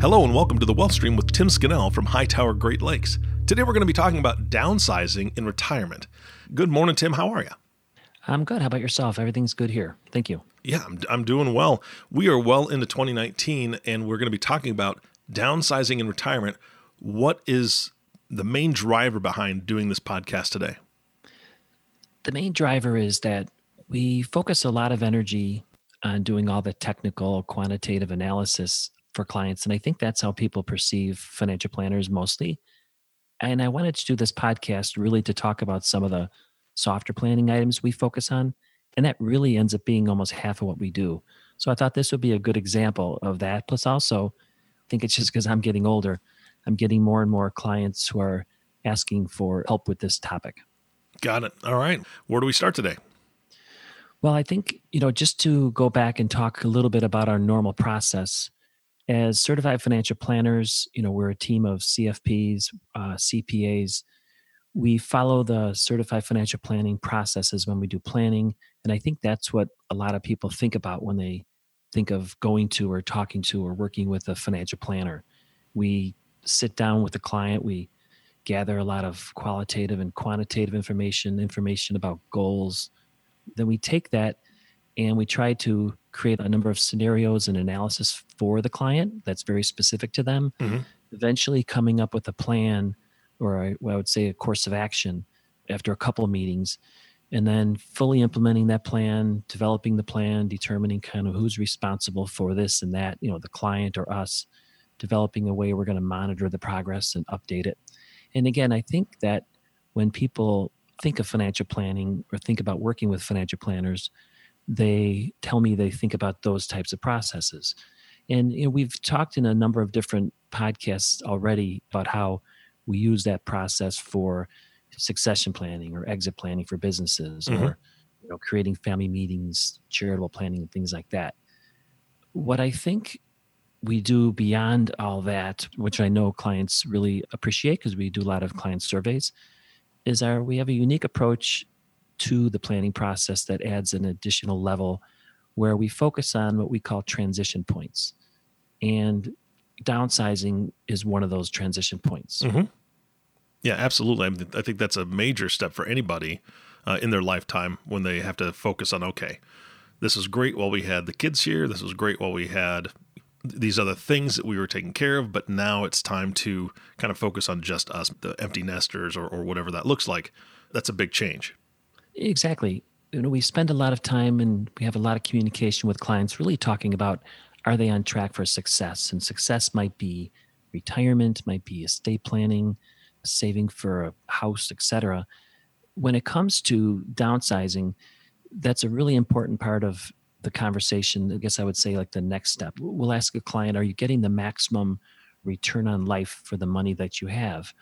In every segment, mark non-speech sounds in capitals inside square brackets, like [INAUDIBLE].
Hello and welcome to the Wealth Stream with Tim Scannell from Hightower Great Lakes. Today we're going to be talking about downsizing in retirement. Good morning, Tim. How are you? I'm good. How about yourself? Everything's good here. Thank you. Yeah, I'm, I'm doing well. We are well into 2019 and we're going to be talking about downsizing in retirement. What is the main driver behind doing this podcast today? The main driver is that we focus a lot of energy on doing all the technical quantitative analysis for clients. And I think that's how people perceive financial planners mostly. And I wanted to do this podcast really to talk about some of the softer planning items we focus on. And that really ends up being almost half of what we do. So I thought this would be a good example of that. Plus, also, I think it's just because I'm getting older, I'm getting more and more clients who are asking for help with this topic. Got it. All right. Where do we start today? Well, I think, you know, just to go back and talk a little bit about our normal process, as certified financial planners, you know, we're a team of CFPs, uh, CPAs. We follow the certified financial planning processes when we do planning. And I think that's what a lot of people think about when they think of going to or talking to or working with a financial planner. We sit down with the client, we gather a lot of qualitative and quantitative information, information about goals. Then we take that and we try to create a number of scenarios and analysis for the client that's very specific to them mm-hmm. eventually coming up with a plan or I, well, I would say a course of action after a couple of meetings and then fully implementing that plan developing the plan determining kind of who's responsible for this and that you know the client or us developing a way we're going to monitor the progress and update it and again i think that when people think of financial planning or think about working with financial planners they tell me they think about those types of processes. And you know, we've talked in a number of different podcasts already about how we use that process for succession planning or exit planning for businesses mm-hmm. or you know, creating family meetings, charitable planning, and things like that. What I think we do beyond all that, which I know clients really appreciate because we do a lot of client surveys, is our we have a unique approach to the planning process that adds an additional level where we focus on what we call transition points. And downsizing is one of those transition points. Mm-hmm. Yeah, absolutely. I, mean, I, think that's a major step for anybody uh, in their lifetime when they have to focus on okay, this was great while we had the kids here. This was great while we had these other things that we were taking care of, but now it's time to kind of focus on just us, the empty nesters, or, or whatever that looks like. That's a big change. Exactly. You know, we spend a lot of time and we have a lot of communication with clients really talking about are they on track for success? And success might be retirement, might be estate planning, saving for a house, etc. When it comes to downsizing, that's a really important part of the conversation. I guess I would say like the next step. We'll ask a client, are you getting the maximum return on life for the money that you have?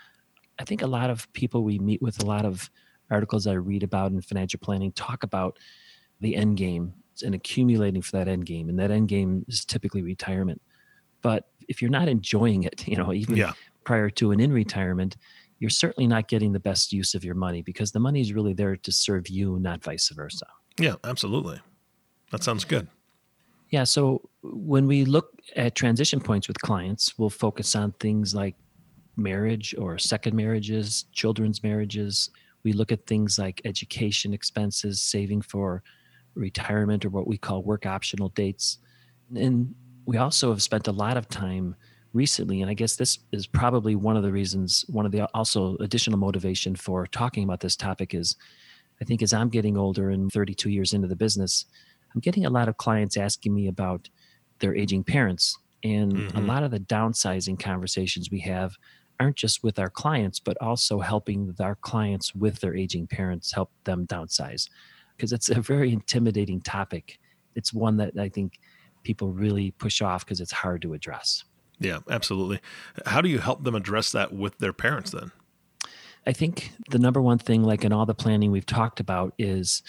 I think a lot of people we meet with, a lot of articles I read about in financial planning talk about the end game and accumulating for that end game. And that end game is typically retirement. But if you're not enjoying it, [LAUGHS] you know, even yeah. prior to and in retirement, you're certainly not getting the best use of your money because the money is really there to serve you, not vice versa. Yeah, absolutely. That sounds good. Yeah. So when we look at transition points with clients, we'll focus on things like marriage or second marriages, children's marriages, we look at things like education expenses, saving for retirement, or what we call work optional dates. And we also have spent a lot of time recently, and I guess this is probably one of the reasons, one of the also additional motivation for talking about this topic is I think as I'm getting older and 32 years into the business, I'm getting a lot of clients asking me about their aging parents. And mm-hmm. a lot of the downsizing conversations we have aren't just with our clients, but also helping our clients with their aging parents help them downsize. Because it's a very intimidating topic. It's one that I think people really push off because it's hard to address. Yeah, absolutely. How do you help them address that with their parents then? I think the number one thing, like in all the planning we've talked about, is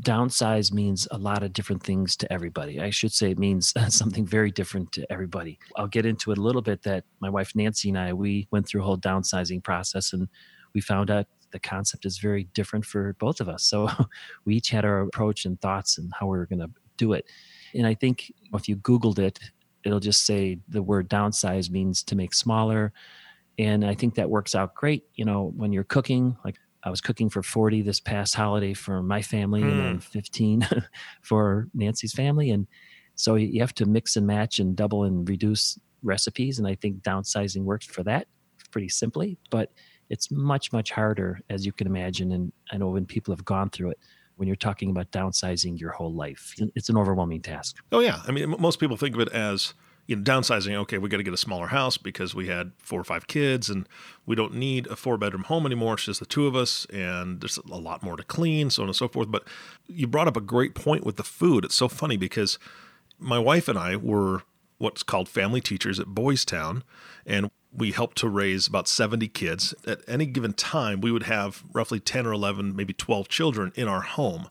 downsize means a lot of different things to everybody. I should say it means [LAUGHS] something very different to everybody. I'll get into it a little bit that my wife Nancy and I, we went through a whole downsizing process and we found out the concept is very different for both of us. So [LAUGHS] we each had our approach and thoughts and how we were going to do it. And I think if you Googled it, it'll just say the word downsize means to make smaller. And I think that works out great. You know, when you're cooking, like I was cooking for 40 this past holiday for my family mm. and then hmm. 15 [LAUGHS] for Nancy's family. And so you have to mix and match and double and reduce recipes. And I think downsizing works for that pretty simply, but it's much, much harder, as you can imagine. And I know when people have gone through it, when you're talking about downsizing your whole life, it's an overwhelming task. Oh, yeah. I mean, most people think of it as, you know, downsizing, okay, we got to get a smaller house because we had four or five kids and we don't need a four bedroom home anymore. It's just the two of us and there's a lot more to clean, so on and so forth. But you brought up a great point with the food. It's so funny because my wife and I were what's called family teachers at Boys Town and we helped to raise about 70 kids. At any given time, we would have roughly 10 or 11, maybe 12 children in our home.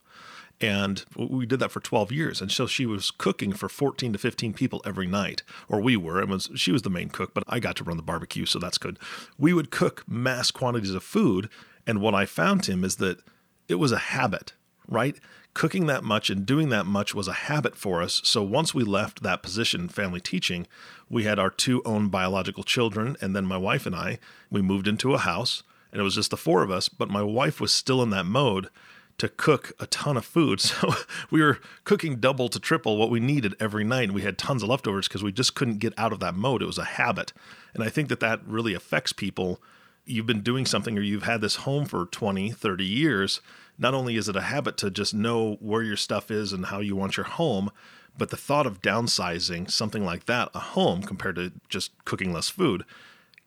And we did that for 12 years. And so she was cooking for 14 to 15 people every night, or we were. It was she was the main cook, but I got to run the barbecue, so that's good. We would cook mass quantities of food, and what I found him is that it was a habit, right? Cooking that much and doing that much was a habit for us. So once we left that position, family teaching, we had our two own biological children, and then my wife and I, we moved into a house, and it was just the four of us, but my wife was still in that mode to cook a ton of food. [LAUGHS] So we were cooking double to triple what we needed every night. And we had tons of leftovers because we just couldn't get out of that mode. It was a habit. And I think that that really affects people. You've been doing something or you've had this home for 20, 30 years. Not only is it a habit to just know where your stuff is and how you want your home, but the thought of downsizing something like that, a home compared to just cooking less food,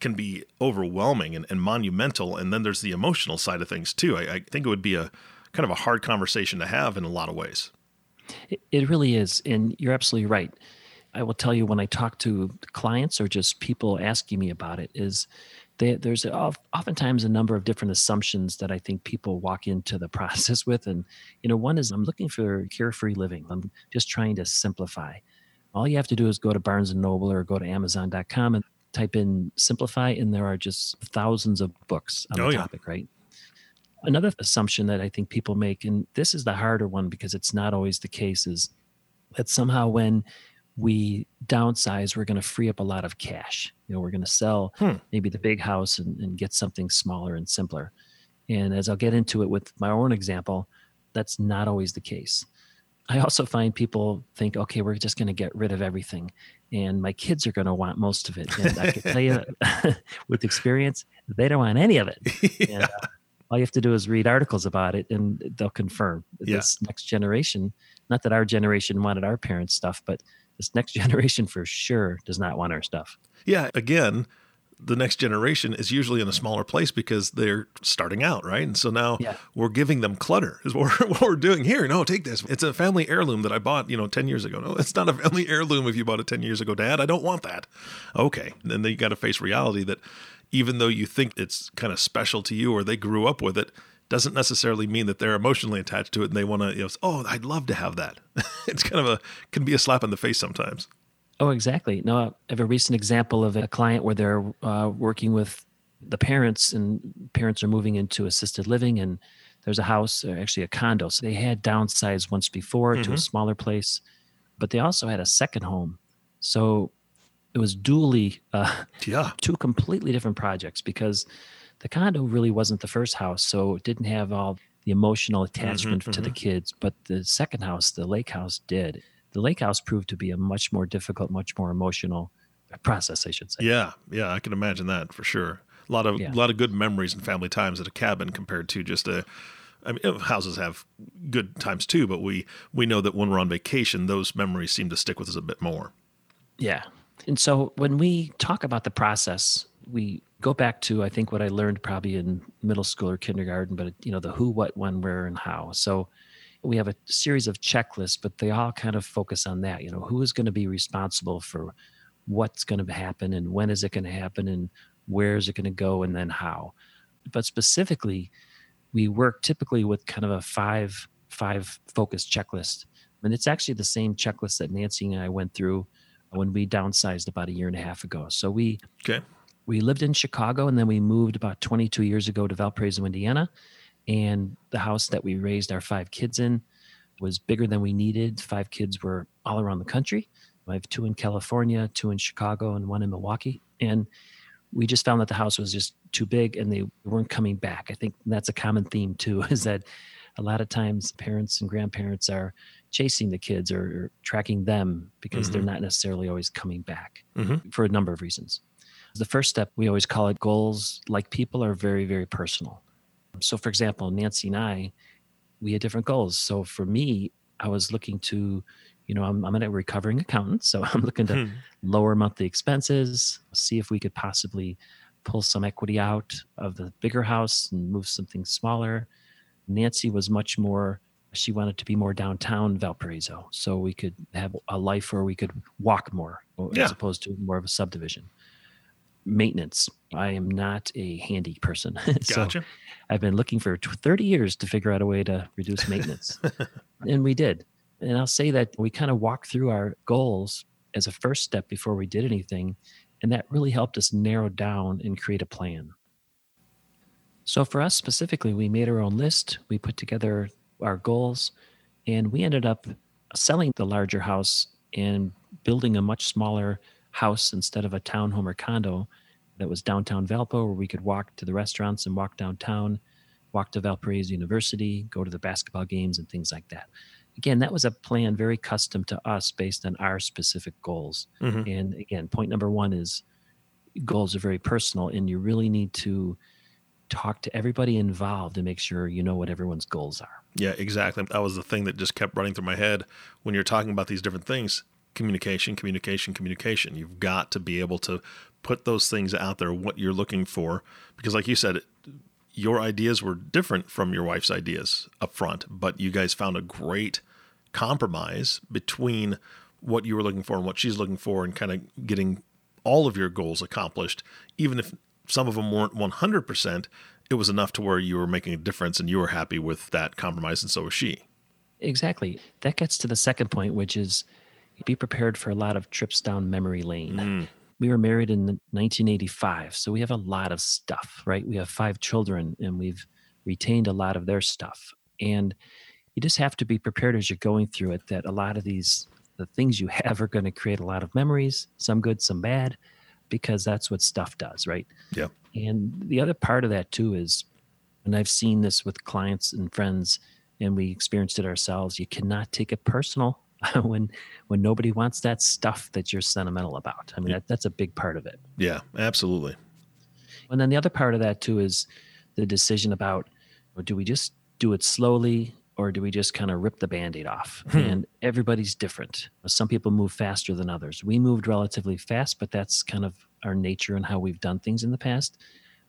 can be overwhelming and, and monumental. And then there's the emotional side of things too. I, I think it would be a kind of a hard conversation to have in a lot of ways. It really is. And you're absolutely right. I will tell you when I talk to clients or just people asking me about it is they, there's oftentimes a number of different assumptions that I think people walk into the [LAUGHS] process with. And, you know, one is I'm looking for carefree living. I'm just trying to simplify. All you have to do is go to Barnes and Noble or go to Amazon.com and type in simplify, and there are just thousands of books on oh, the yeah. topic, right? Another assumption that I think people make, and this is the harder one because it's not always the case, is that somehow when we downsize, we're going to free up a lot of cash. You know, we're going to sell hmm. maybe the big house and, and get something smaller and simpler. And as I'll get into it with my own example, that's not always the case. I also find people think, okay, we're just going to get rid of everything, and my kids are going to want most of it. And I can tell you, [LAUGHS] with experience, they don't want any of it. [LAUGHS] yeah. And, uh, all you have to do is read articles about it and they'll confirm yeah. this next generation not that our generation wanted our parents stuff but this next [LAUGHS] generation for sure does not want our stuff yeah again the next generation is usually in a smaller place because they're starting out, right? And so now yeah. we're giving them clutter is [LAUGHS] what we're, what we're doing here. No, take this. It's a family heirloom that I bought, you know, 10 years ago. No, it's not a family [LAUGHS] heirloom if you bought it 10 years ago, dad. I don't want that. Okay. And then they got to face reality that even though you think it's kind of special to you or they grew up with it, doesn't necessarily mean that they're emotionally attached to it and they want to, you know, oh, I'd love to have that. [LAUGHS] it's kind of a, can be a slap in the face sometimes. Oh, exactly. No, I have a recent example of a client where they're uh, working with the parents and parents are moving into assisted living and there's a house, actually a condo. So they had downsized once before mm-hmm. to a mm-hmm. smaller place, but they also had a second home. So it was dually uh, yeah. [LAUGHS] two completely different projects because the condo really wasn't the first house, so it didn't have all the emotional mm-hmm, attachment mm-hmm, to mm-hmm. the kids. But the second house, the lake house, did. The lake house proved to be a much more difficult, much more emotional process, I should say. Yeah, yeah, I can imagine that for sure. A lot of yeah. a lot of good memories and family times at a cabin compared to just a I mean, houses have good times too, but we we know that when we're on vacation, those memories seem to stick with us a bit more. Yeah, and so when we talk about the process, we go back to I think what I learned probably in middle school or kindergarten, but you know the who, what, when, where, and how. So we have a series of checklists, but they all kind of focus on that. You know, who is going to be responsible for what's going to happen and when is it going to happen and where is it going to go and then how. But specifically, we work typically with kind of a five five focus checklist. And it's actually the same checklist that Nancy and I went through when we downsized about a year and a half ago. So we okay. We lived in Chicago and then we moved about 22 years ago to Valparaiso, Indiana. And the house that we raised our five kids in was bigger than we needed. Five kids were all around the country. I have two in California, two in Chicago, and one in Milwaukee. And we just found that the house was just too big and they weren't coming back. I think that's a common theme too, [LAUGHS] is that a lot of times parents and grandparents are chasing the kids or, or tracking them because mm-hmm. they're not necessarily always coming back mm-hmm. for a number of reasons. The first step, we always call it goals like people are very, very personal. So, for example, Nancy and I, we had different goals. So, for me, I was looking to, you know, I'm, I'm a recovering accountant. So, [LAUGHS] I'm looking to hmm. lower monthly expenses, see if we could possibly pull some equity out of the bigger house and move something smaller. Nancy was much more she wanted to be more downtown Valparaiso, so we could have a life where we could walk more, yeah. as opposed to more of a subdivision. Maintenance. I am not a handy person, [LAUGHS] so gotcha. I've been looking for 30 years to figure out a way to reduce maintenance, [LAUGHS] and we did. And I'll say that we kind of walked through our goals as a first step before we did anything, and that really helped us narrow down and create a plan. So for us specifically, we made our own list. We put together our goals, and we ended up selling the larger house and building a much smaller house instead of a townhome or condo that was downtown Valpo, where we could walk to the restaurants and walk downtown, walk to Valparaiso University, go to the basketball games and things like that. Again, that was a plan very custom to us based on our specific goals. Mm-hmm. And again, point number one is goals are very personal, and you really need to talk to everybody involved and make sure you know what everyone's goals are. Yeah, exactly. That was the thing that just kept running through my head when you're talking about these different things communication, communication, communication. You've got to be able to put those things out there, what you're looking for. Because, like you said, your ideas were different from your wife's ideas up front, but you guys found a great compromise between what you were looking for and what she's looking for and kind of getting all of your goals accomplished, even if some of them weren't 100%, it was enough to where you were making a difference and you were happy with that compromise, and so was she. Exactly. That gets to the second point, which is be prepared for a lot of trips down memory lane. Mm. We were married in 1985, so we have a lot of stuff, right? We have five children and we've retained a lot of their stuff. And you just have to be prepared as you're going through it that a lot of these the things you [LAUGHS] have are going to create a lot of memories, some good, some bad because that's what stuff does, right? Yeah. And the other part of that too is, and I've seen this with clients and friends, and we experienced it ourselves. You cannot take it personal [LAUGHS] when when nobody wants that stuff that you're sentimental about. I mean, that, that's a big part of it. Yeah, absolutely. And then the other part of that too is the decision about do we just do it slowly or do we just kind of rip the band-aid off hmm. and everybody's different some people move faster than others we moved relatively fast but that's kind of our nature and how we've done things in the past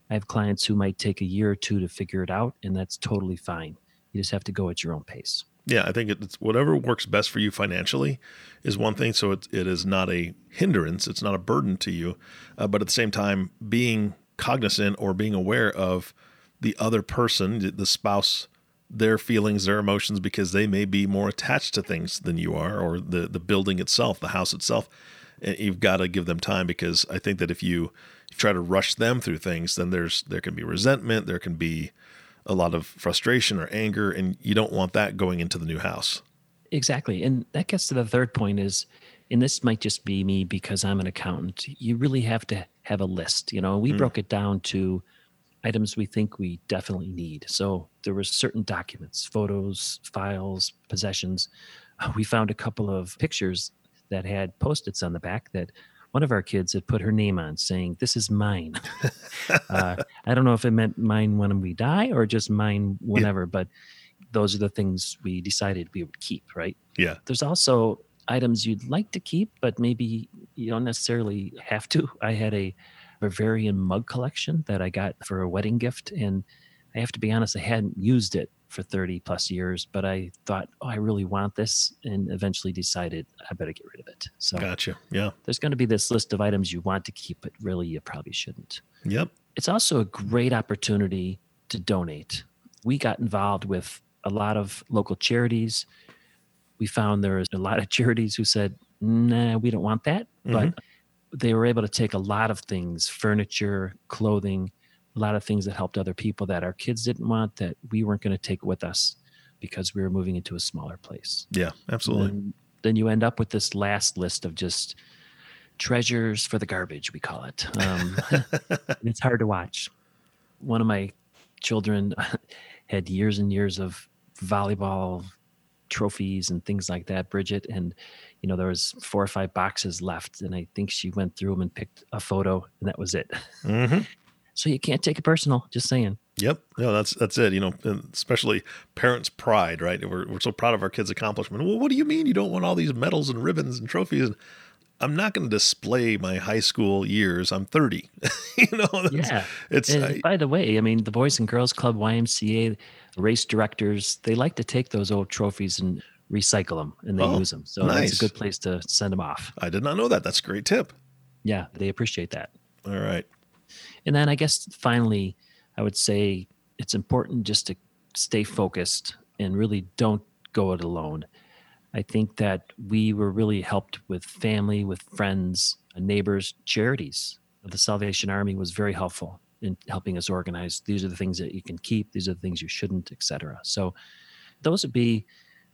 i have clients who might take a year or two to figure it out and that's totally fine you just have to go at your own pace yeah i think it's whatever works best for you financially is one thing so it, it is not a hindrance it's not a burden to you uh, but at the same time being cognizant or being aware of the other person the spouse their feelings, their emotions, because they may be more attached to things than you are, or the the building itself, the house itself. And you've got to give them time because I think that if you try to rush them through things, then there's there can be resentment, there can be a lot of frustration or anger, and you don't want that going into the new house. Exactly, and that gets to the third point is, and this might just be me because I'm an accountant. You really have to have a list. You know, we mm. broke it down to items we think we definitely need. So there were certain documents, photos, files, possessions. [LAUGHS] We found a couple of pictures that had post-its on the back that one of our kids had put her name on saying this is mine [LAUGHS] uh, i don't know if it meant mine when we die or just mine whenever yeah. but those are the things we decided we would keep right yeah there's also items you'd like to keep but maybe you don't necessarily have to i had a Bavarian mug collection that I got for a wedding gift. And I have to be honest, I hadn't used it for 30 plus years, but I thought, oh, I really want this, and eventually decided I better get rid of it. So, gotcha. Yeah. There's going to be this list of items you want to keep, but really you probably shouldn't. Yep. It's also a great opportunity to donate. We got involved with a lot of local charities. We found there was a lot of charities who said, nah, we don't want that. Mm-hmm. But they were able to take a lot of things furniture, clothing, a lot of things that helped other people that our kids didn't want that we weren't going to take with us because we were moving into a smaller place. Yeah, absolutely. Then, then, you end up with this last list of just treasures for the garbage, we call it. Um, [LAUGHS] it's hard to watch. One of my children [LAUGHS] had years and years of volleyball trophies and things like that, Bridget, and you know there was four or five boxes left, and I think she went through them and picked a photo, and that was it. Mm-hmm. So you can't take it personal. Just saying. Yep. No, that's that's it. You know, especially parents' pride, right? We're we're so proud of our kids' accomplishment. Well, what do you mean you don't want all these medals and ribbons and trophies? I'm not going to display my high school years. I'm 30. [LAUGHS] you know. yeah. It's. I, by the way, I mean the Boys and Girls Club, YMCA, race directors, they like to take those old trophies and recycle them and they oh, use them. So nice. that's a good place to send them off. I did not know that. That's a great tip. Yeah, they appreciate that. All right. And then I guess finally, I would say it's important just to stay focused and really don't go it alone. I think that we were really helped with family, with friends, neighbors, charities. The Salvation Army was very helpful in helping us organize. These are the things that you can keep. These are the things you shouldn't, etc. So, those would be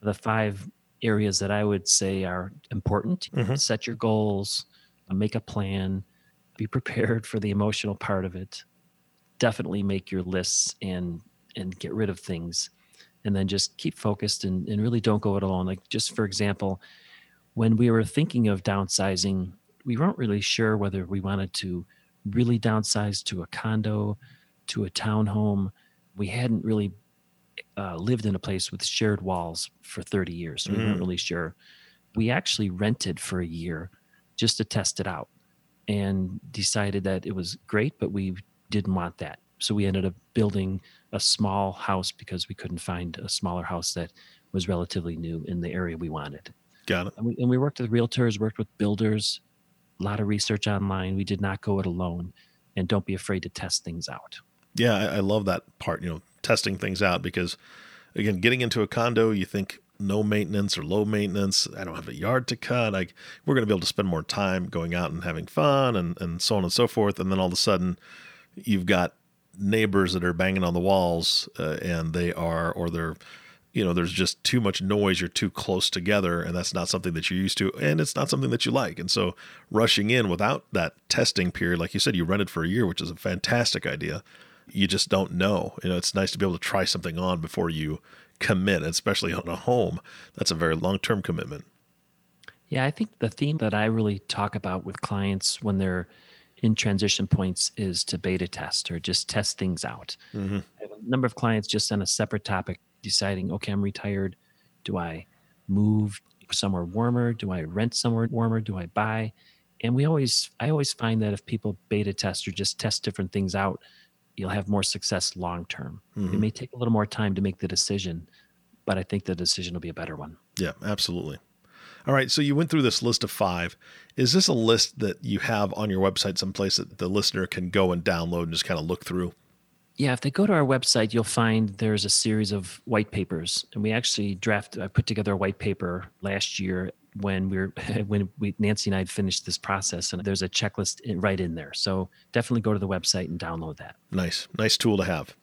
the five areas that I would say are important. Mm-hmm. Set your goals, make a plan, be prepared for the emotional part of it. Definitely make your lists and and get rid of things and then just keep focused and, and really don't go it alone. Like just for example when we were thinking of downsizing we weren't really sure whether we wanted to really downsize to a condo to a townhome. We hadn't really uh, lived in a place with shared walls for 30 years. So we mm. weren't really sure. We actually rented for a year just to test it out and decided that it was great, but we didn't want that. So we ended up building a small house because we couldn't find a smaller house that was relatively new in the area we wanted. Got it. And we, and we worked with realtors, worked with builders, a lot of research online. We did not go it alone. And don't be afraid to test things out. Yeah, I, I love that part, you know, testing things out because, again, getting into a condo, you think, no maintenance or low maintenance. I don't have a yard to cut. Like we're going to be able to spend more time going out and having fun and, and so on and so forth. And then all of a sudden you've got neighbors that are banging on the walls uh, and they are, or they're, you know, there's just too much noise. You're too close together and that's not something that you're used to. And it's not something that you like. And so rushing in without that testing period, like you said, you rented for a year, which is a fantastic idea. You just don't know. You know, it's nice to be able to try something on before you commit, especially on a home. That's a very long term commitment. Yeah, I think the theme that I really talk about with clients when they're in transition points is to beta test or just test things out. Mm-hmm. a number of clients just on a separate topic deciding, okay, I'm retired. Do I move somewhere warmer? Do I rent somewhere warmer? Do I buy? And we always, I always find that if people beta test or just test different things out, you'll have more success long term. Mm-hmm. It may take a little more time to make the decision, but I think the decision will be a better one. Yeah, absolutely. All right, so you went through this list of five. Is this a list that you have on your website someplace that the listener can go and download and just kind of look through? Yeah, if they go to our website, you'll find there's a series of white papers, and we actually draft. I put together a white paper last year when we are [LAUGHS] when we Nancy and I had finished this process, and there's a checklist right in there. So definitely go to the website and download that. Nice, nice tool to have.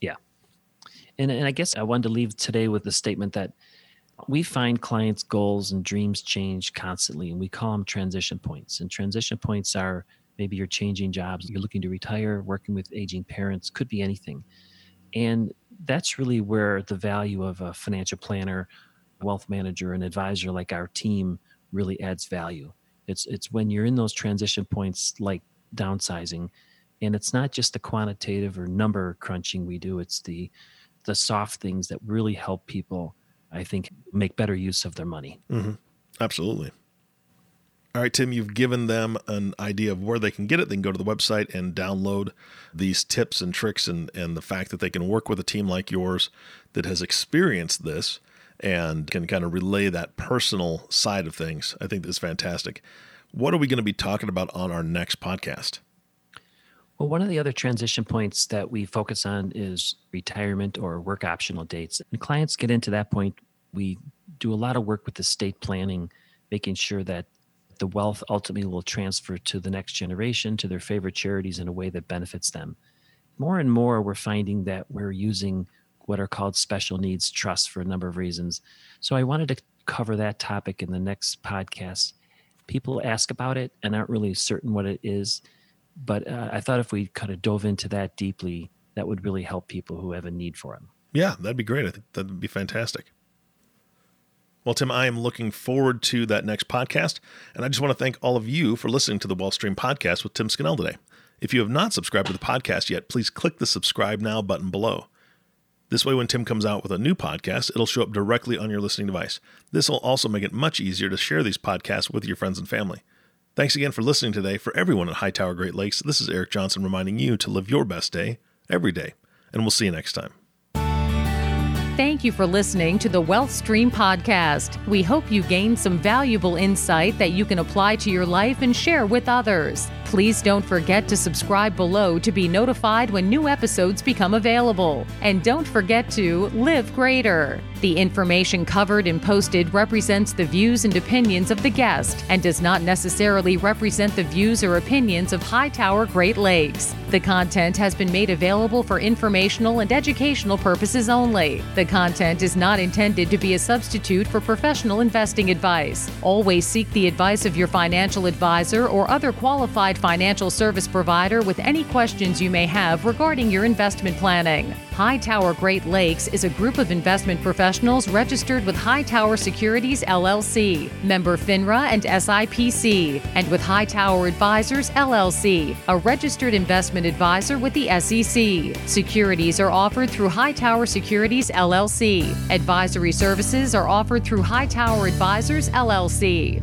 Yeah, and and I guess I wanted to leave today with the statement that we find clients' goals and dreams change constantly, and we call them transition points. And transition points are maybe you're changing jobs, you're looking to retire, working with aging parents, could be anything. And that's really where the value of a financial planner wealth manager and advisor like our team really adds value. It's it's when you're in those transition points like downsizing, and it's not just the quantitative or number crunching we do. It's the the soft things that really help people. I think make better use of their money. Mm-hmm. Absolutely. All right, Tim, you've given them an idea of where they can get it. They can go to the website and download these tips and tricks and, and the fact that they can work with a team like yours that has experienced this and can kind of relay that personal side of things. I think that's fantastic. What are we going to be talking about on our next podcast? Well, one of the other transition points that we focus on is retirement or work optional dates. And clients get into that point, we do a lot of work with estate planning, making sure that the wealth ultimately will transfer to the next generation, to their favorite charities in a way that benefits them. More and more, we're finding that we're using what are called special needs trusts for a number of reasons. So I wanted to cover that topic in the next podcast. People ask about it and aren't really certain what it is, but uh, I thought if we kind of dove into that deeply, that would really help people who have a need for them. Yeah, that'd be great. I think that'd be fantastic. Well, Tim, I am looking forward to that next podcast. And I just want to thank all of you for listening to the Wealth Stream podcast with Tim Scannell today. If you have not subscribed to the podcast yet, please click the subscribe now button below. This way, when Tim comes out with a new podcast, it'll show up directly on your listening device. This will also make it much easier to share these podcasts with your friends and family. Thanks again for listening today. For everyone at Hightower Great Lakes, this is Eric Johnson reminding you to live your best day every day. And we'll see you next time. Thank you for listening to the Wealth Stream podcast. We hope you gained some valuable insight that you can apply to your life and share with others. Please don't forget to subscribe below to be notified when new episodes become available. And don't forget to live greater. The information covered and posted represents the views and opinions of the guest and does not necessarily represent the views or opinions of Hightower Great Lakes. The content has been made available for informational and educational purposes only. The content is not intended to be a substitute for professional investing advice. Always seek the advice of your financial advisor or other qualified financial service provider with any questions you may have regarding your investment planning. Hightower Great Lakes is a group of investment professionals registered with Hightower Securities LLC, member FINRA and SIPC, and with Hightower Advisors LLC, a registered investment advisor with the SEC. Securities are offered through Hightower Securities LLC. Advisory services are offered through Hightower Advisors LLC.